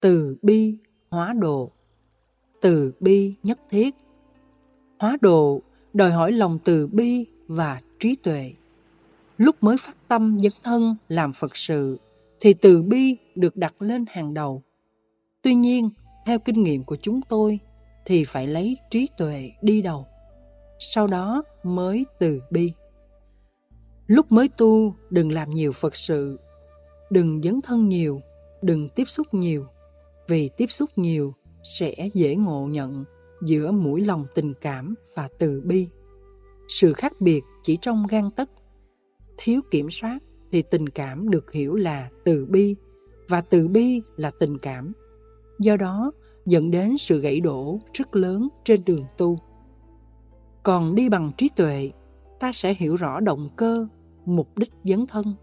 Từ bi hóa độ Từ bi nhất thiết Hóa độ đòi hỏi lòng từ bi và trí tuệ. Lúc mới phát tâm dấn thân làm Phật sự thì từ bi được đặt lên hàng đầu. Tuy nhiên, theo kinh nghiệm của chúng tôi thì phải lấy trí tuệ đi đầu. Sau đó mới từ bi. Lúc mới tu đừng làm nhiều Phật sự, đừng dấn thân nhiều, đừng tiếp xúc nhiều. Vì tiếp xúc nhiều sẽ dễ ngộ nhận giữa mũi lòng tình cảm và từ bi. Sự khác biệt chỉ trong gan tất. Thiếu kiểm soát thì tình cảm được hiểu là từ bi và từ bi là tình cảm. Do đó dẫn đến sự gãy đổ rất lớn trên đường tu. Còn đi bằng trí tuệ, ta sẽ hiểu rõ động cơ, mục đích dấn thân,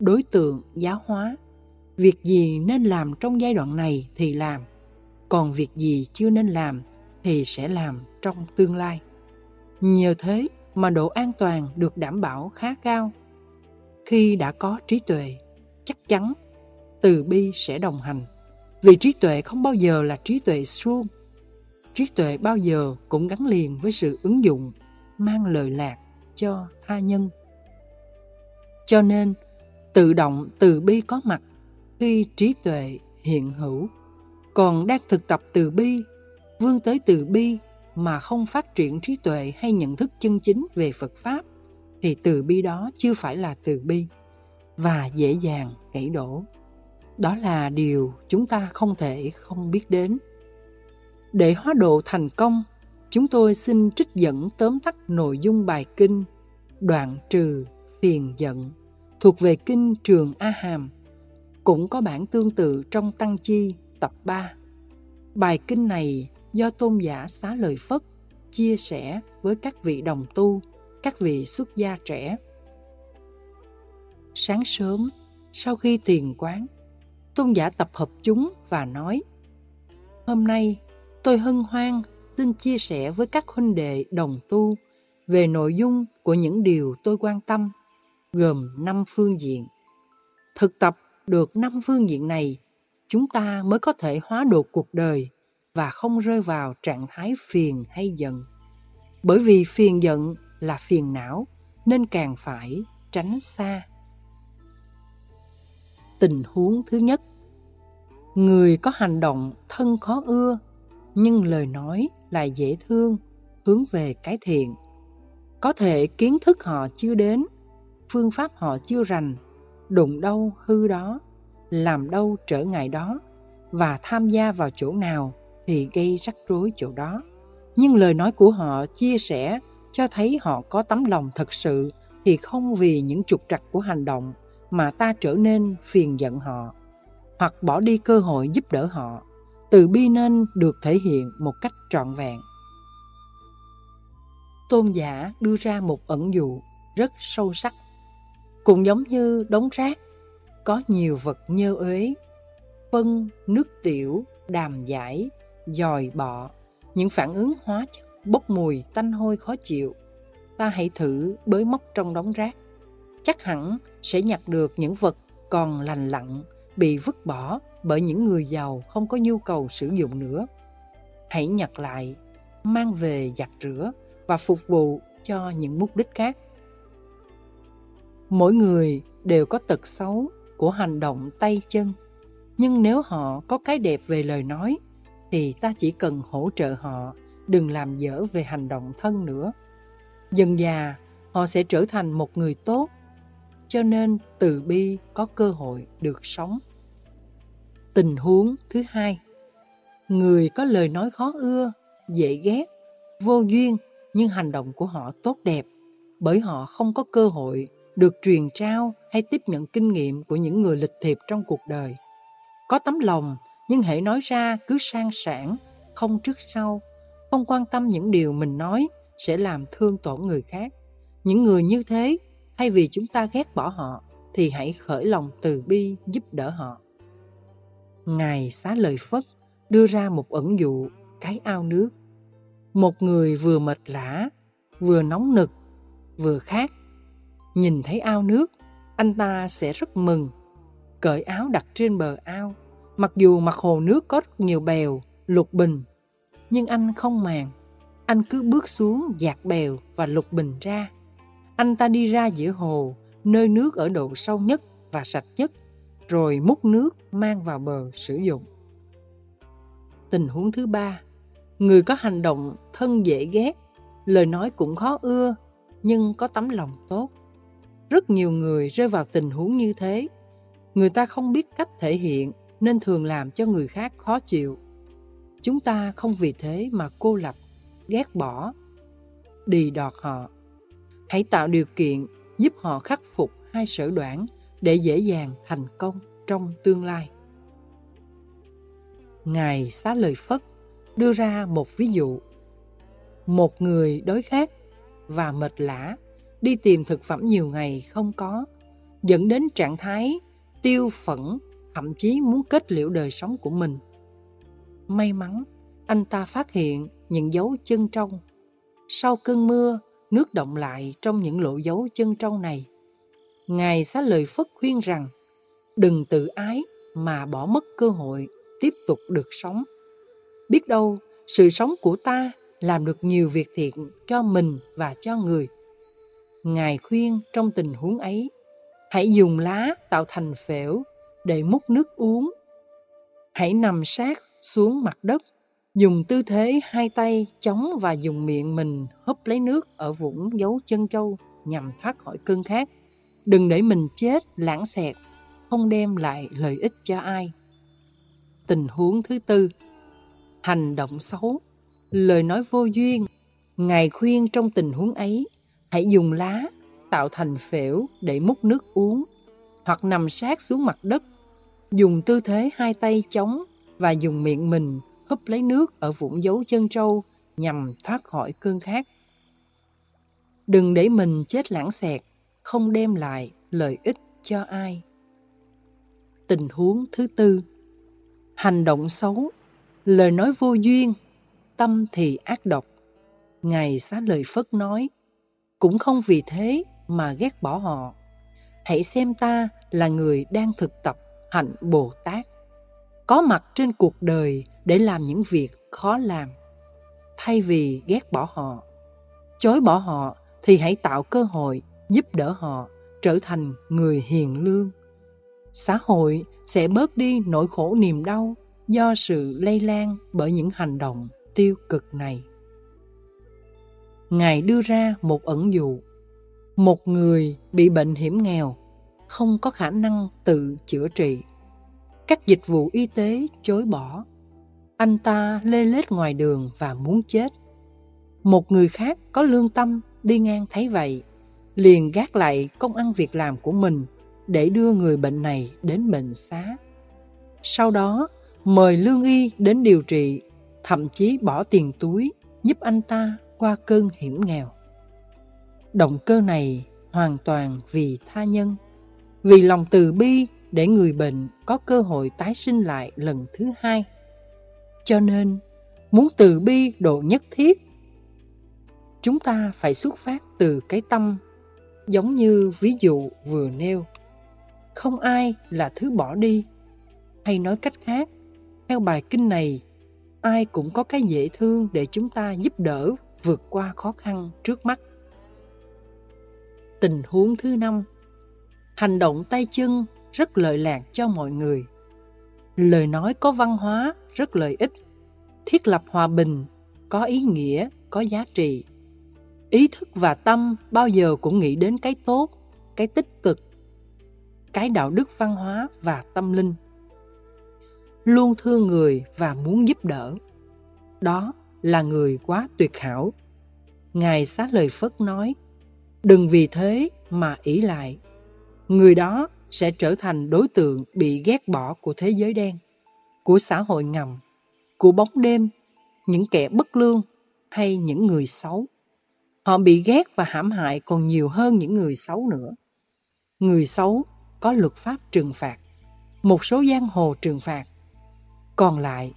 đối tượng giáo hóa, việc gì nên làm trong giai đoạn này thì làm, còn việc gì chưa nên làm thì sẽ làm trong tương lai. Nhờ thế mà độ an toàn được đảm bảo khá cao. Khi đã có trí tuệ, chắc chắn từ bi sẽ đồng hành. Vì trí tuệ không bao giờ là trí tuệ suông. Trí tuệ bao giờ cũng gắn liền với sự ứng dụng, mang lời lạc cho tha nhân. Cho nên, tự động từ bi có mặt khi trí tuệ hiện hữu. Còn đang thực tập từ bi, vươn tới từ bi mà không phát triển trí tuệ hay nhận thức chân chính về Phật Pháp, thì từ bi đó chưa phải là từ bi và dễ dàng gãy đổ. Đó là điều chúng ta không thể không biết đến. Để hóa độ thành công, chúng tôi xin trích dẫn tóm tắt nội dung bài kinh Đoạn trừ phiền giận thuộc về kinh Trường A Hàm, cũng có bản tương tự trong Tăng Chi tập 3. Bài kinh này do tôn giả xá lời Phất chia sẻ với các vị đồng tu, các vị xuất gia trẻ. Sáng sớm, sau khi tiền quán, tôn giả tập hợp chúng và nói Hôm nay, tôi hân hoan xin chia sẻ với các huynh đệ đồng tu về nội dung của những điều tôi quan tâm, gồm năm phương diện. Thực tập được năm phương diện này, chúng ta mới có thể hóa được cuộc đời và không rơi vào trạng thái phiền hay giận. Bởi vì phiền giận là phiền não nên càng phải tránh xa. Tình huống thứ nhất Người có hành động thân khó ưa nhưng lời nói lại dễ thương, hướng về cái thiện. Có thể kiến thức họ chưa đến, phương pháp họ chưa rành, đụng đâu hư đó, làm đâu trở ngại đó và tham gia vào chỗ nào thì gây rắc rối chỗ đó. Nhưng lời nói của họ chia sẻ cho thấy họ có tấm lòng thật sự thì không vì những trục trặc của hành động mà ta trở nên phiền giận họ hoặc bỏ đi cơ hội giúp đỡ họ. Từ bi nên được thể hiện một cách trọn vẹn. Tôn giả đưa ra một ẩn dụ rất sâu sắc. Cũng giống như đống rác, có nhiều vật nhơ uế, phân, nước tiểu, đàm giải, dòi bọ, những phản ứng hóa chất bốc mùi tanh hôi khó chịu. Ta hãy thử bới móc trong đống rác. Chắc hẳn sẽ nhặt được những vật còn lành lặn, bị vứt bỏ bởi những người giàu không có nhu cầu sử dụng nữa. Hãy nhặt lại, mang về giặt rửa và phục vụ cho những mục đích khác. Mỗi người đều có tật xấu của hành động tay chân, nhưng nếu họ có cái đẹp về lời nói thì ta chỉ cần hỗ trợ họ đừng làm dở về hành động thân nữa. Dần già, họ sẽ trở thành một người tốt, cho nên từ bi có cơ hội được sống. Tình huống thứ hai Người có lời nói khó ưa, dễ ghét, vô duyên nhưng hành động của họ tốt đẹp bởi họ không có cơ hội được truyền trao hay tiếp nhận kinh nghiệm của những người lịch thiệp trong cuộc đời. Có tấm lòng nhưng hãy nói ra cứ sang sản, không trước sau, không quan tâm những điều mình nói sẽ làm thương tổn người khác. Những người như thế, thay vì chúng ta ghét bỏ họ, thì hãy khởi lòng từ bi giúp đỡ họ. Ngài xá lời Phất đưa ra một ẩn dụ cái ao nước. Một người vừa mệt lã, vừa nóng nực, vừa khát. Nhìn thấy ao nước, anh ta sẽ rất mừng. Cởi áo đặt trên bờ ao, Mặc dù mặt hồ nước có rất nhiều bèo, lục bình, nhưng anh không màng. Anh cứ bước xuống dạt bèo và lục bình ra. Anh ta đi ra giữa hồ, nơi nước ở độ sâu nhất và sạch nhất, rồi múc nước mang vào bờ sử dụng. Tình huống thứ ba, người có hành động thân dễ ghét, lời nói cũng khó ưa, nhưng có tấm lòng tốt. Rất nhiều người rơi vào tình huống như thế. Người ta không biết cách thể hiện nên thường làm cho người khác khó chịu. Chúng ta không vì thế mà cô lập, ghét bỏ, đì đọt họ. Hãy tạo điều kiện giúp họ khắc phục hai sở đoạn để dễ dàng thành công trong tương lai. Ngài xá lời Phất đưa ra một ví dụ. Một người đói khát và mệt lã đi tìm thực phẩm nhiều ngày không có, dẫn đến trạng thái tiêu phẫn, thậm chí muốn kết liễu đời sống của mình. May mắn, anh ta phát hiện những dấu chân trong. Sau cơn mưa, nước động lại trong những lỗ dấu chân trong này. Ngài xá lời Phất khuyên rằng, đừng tự ái mà bỏ mất cơ hội tiếp tục được sống. Biết đâu, sự sống của ta làm được nhiều việc thiện cho mình và cho người. Ngài khuyên trong tình huống ấy, hãy dùng lá tạo thành phễu để múc nước uống. Hãy nằm sát xuống mặt đất, dùng tư thế hai tay chống và dùng miệng mình húp lấy nước ở vũng dấu chân trâu nhằm thoát khỏi cơn khát. Đừng để mình chết lãng xẹt, không đem lại lợi ích cho ai. Tình huống thứ tư, hành động xấu, lời nói vô duyên. Ngài khuyên trong tình huống ấy, hãy dùng lá tạo thành phễu để múc nước uống, hoặc nằm sát xuống mặt đất, dùng tư thế hai tay chống và dùng miệng mình húp lấy nước ở vũng dấu chân trâu nhằm thoát khỏi cơn khát. Đừng để mình chết lãng xẹt, không đem lại lợi ích cho ai. Tình huống thứ tư Hành động xấu, lời nói vô duyên, tâm thì ác độc. Ngài xá lời Phất nói, cũng không vì thế mà ghét bỏ họ. Hãy xem ta là người đang thực tập hạnh Bồ Tát, có mặt trên cuộc đời để làm những việc khó làm. Thay vì ghét bỏ họ, chối bỏ họ thì hãy tạo cơ hội giúp đỡ họ trở thành người hiền lương. Xã hội sẽ bớt đi nỗi khổ niềm đau do sự lây lan bởi những hành động tiêu cực này. Ngài đưa ra một ẩn dụ. Một người bị bệnh hiểm nghèo, không có khả năng tự chữa trị. Các dịch vụ y tế chối bỏ. Anh ta lê lết ngoài đường và muốn chết. Một người khác có lương tâm đi ngang thấy vậy, liền gác lại công ăn việc làm của mình để đưa người bệnh này đến bệnh xá. Sau đó, mời lương y đến điều trị, thậm chí bỏ tiền túi giúp anh ta qua cơn hiểm nghèo. Động cơ này hoàn toàn vì tha nhân, vì lòng từ bi để người bệnh có cơ hội tái sinh lại lần thứ hai. Cho nên, muốn từ bi độ nhất thiết, chúng ta phải xuất phát từ cái tâm, giống như ví dụ vừa nêu. Không ai là thứ bỏ đi, hay nói cách khác, theo bài kinh này, ai cũng có cái dễ thương để chúng ta giúp đỡ vượt qua khó khăn trước mắt. Tình huống thứ năm Hành động tay chân rất lợi lạc cho mọi người. Lời nói có văn hóa rất lợi ích. Thiết lập hòa bình, có ý nghĩa, có giá trị. Ý thức và tâm bao giờ cũng nghĩ đến cái tốt, cái tích cực, cái đạo đức văn hóa và tâm linh luôn thương người và muốn giúp đỡ. Đó là người quá tuyệt hảo. Ngài xá lời Phất nói, đừng vì thế mà ỷ lại. Người đó sẽ trở thành đối tượng bị ghét bỏ của thế giới đen, của xã hội ngầm, của bóng đêm, những kẻ bất lương hay những người xấu. Họ bị ghét và hãm hại còn nhiều hơn những người xấu nữa. Người xấu có luật pháp trừng phạt, một số giang hồ trừng phạt, còn lại,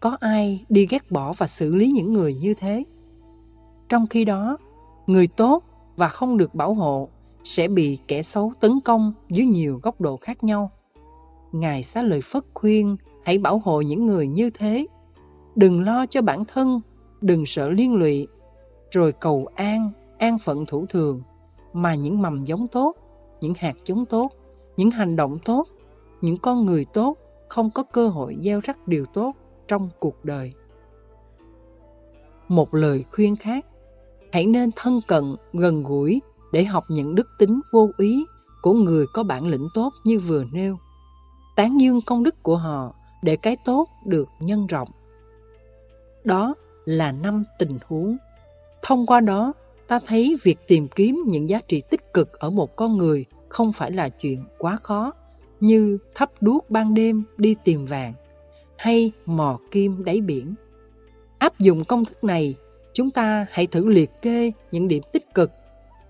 có ai đi ghét bỏ và xử lý những người như thế? Trong khi đó, người tốt và không được bảo hộ sẽ bị kẻ xấu tấn công dưới nhiều góc độ khác nhau. Ngài xá lời phất khuyên hãy bảo hộ những người như thế. Đừng lo cho bản thân, đừng sợ liên lụy, rồi cầu an, an phận thủ thường, mà những mầm giống tốt, những hạt giống tốt, những hành động tốt, những con người tốt không có cơ hội gieo rắc điều tốt trong cuộc đời. Một lời khuyên khác, hãy nên thân cận, gần gũi để học những đức tính vô ý của người có bản lĩnh tốt như vừa nêu. Tán dương công đức của họ để cái tốt được nhân rộng. Đó là năm tình huống. Thông qua đó, ta thấy việc tìm kiếm những giá trị tích cực ở một con người không phải là chuyện quá khó, như thắp đuốc ban đêm đi tìm vàng, hay mò kim đáy biển. Áp dụng công thức này, chúng ta hãy thử liệt kê những điểm tích cực,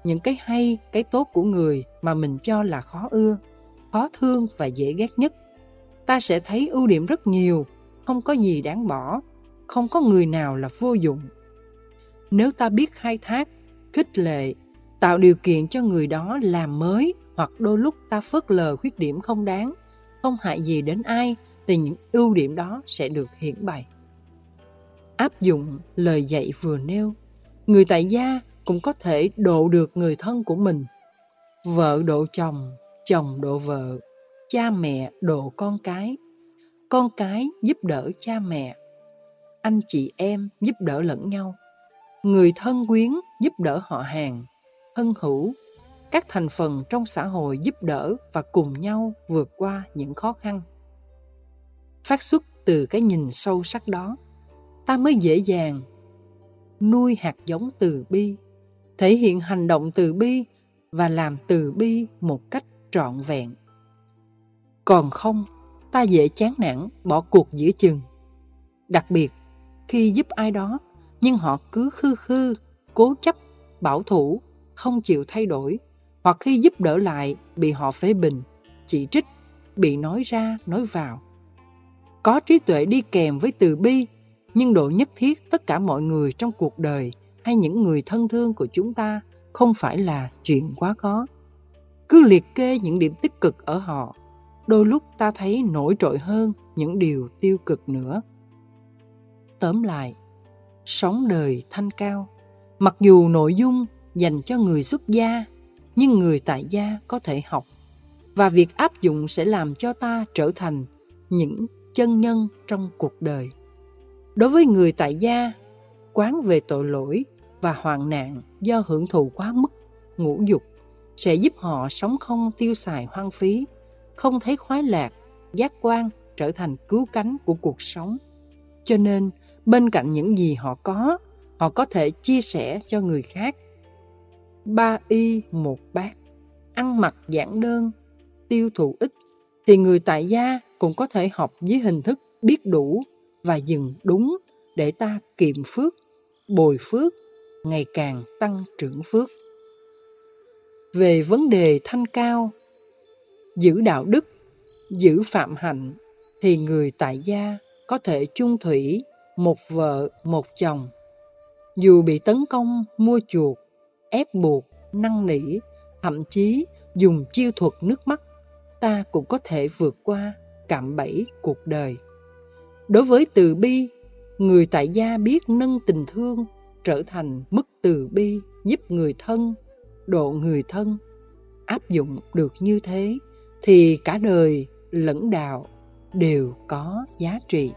những cái hay, cái tốt của người mà mình cho là khó ưa, khó thương và dễ ghét nhất. Ta sẽ thấy ưu điểm rất nhiều, không có gì đáng bỏ, không có người nào là vô dụng. Nếu ta biết khai thác, khích lệ, tạo điều kiện cho người đó làm mới hoặc đôi lúc ta phớt lờ khuyết điểm không đáng, không hại gì đến ai, thì những ưu điểm đó sẽ được hiển bày. Áp dụng lời dạy vừa nêu, người tại gia cũng có thể độ được người thân của mình. Vợ độ chồng, chồng độ vợ, cha mẹ độ con cái, con cái giúp đỡ cha mẹ, anh chị em giúp đỡ lẫn nhau, người thân quyến giúp đỡ họ hàng, thân hữu các thành phần trong xã hội giúp đỡ và cùng nhau vượt qua những khó khăn. Phát xuất từ cái nhìn sâu sắc đó, ta mới dễ dàng nuôi hạt giống từ bi, thể hiện hành động từ bi và làm từ bi một cách trọn vẹn. Còn không, ta dễ chán nản bỏ cuộc giữa chừng. Đặc biệt, khi giúp ai đó, nhưng họ cứ khư khư, cố chấp, bảo thủ, không chịu thay đổi, hoặc khi giúp đỡ lại bị họ phê bình, chỉ trích, bị nói ra, nói vào. Có trí tuệ đi kèm với từ bi, nhưng độ nhất thiết tất cả mọi người trong cuộc đời hay những người thân thương của chúng ta không phải là chuyện quá khó. Cứ liệt kê những điểm tích cực ở họ, đôi lúc ta thấy nổi trội hơn những điều tiêu cực nữa. Tóm lại, sống đời thanh cao, mặc dù nội dung dành cho người xuất gia nhưng người tại gia có thể học và việc áp dụng sẽ làm cho ta trở thành những chân nhân trong cuộc đời. Đối với người tại gia, quán về tội lỗi và hoạn nạn do hưởng thụ quá mức, ngũ dục sẽ giúp họ sống không tiêu xài hoang phí, không thấy khoái lạc, giác quan trở thành cứu cánh của cuộc sống. Cho nên, bên cạnh những gì họ có, họ có thể chia sẻ cho người khác ba y một bát, ăn mặc giản đơn, tiêu thụ ít, thì người tại gia cũng có thể học với hình thức biết đủ và dừng đúng để ta kiệm phước, bồi phước, ngày càng tăng trưởng phước. Về vấn đề thanh cao, giữ đạo đức, giữ phạm hạnh, thì người tại gia có thể chung thủy một vợ một chồng. Dù bị tấn công mua chuộc ép buộc, năn nỉ, thậm chí dùng chiêu thuật nước mắt, ta cũng có thể vượt qua cạm bẫy cuộc đời. Đối với từ bi, người tại gia biết nâng tình thương trở thành mức từ bi giúp người thân, độ người thân. Áp dụng được như thế thì cả đời lẫn đạo đều có giá trị.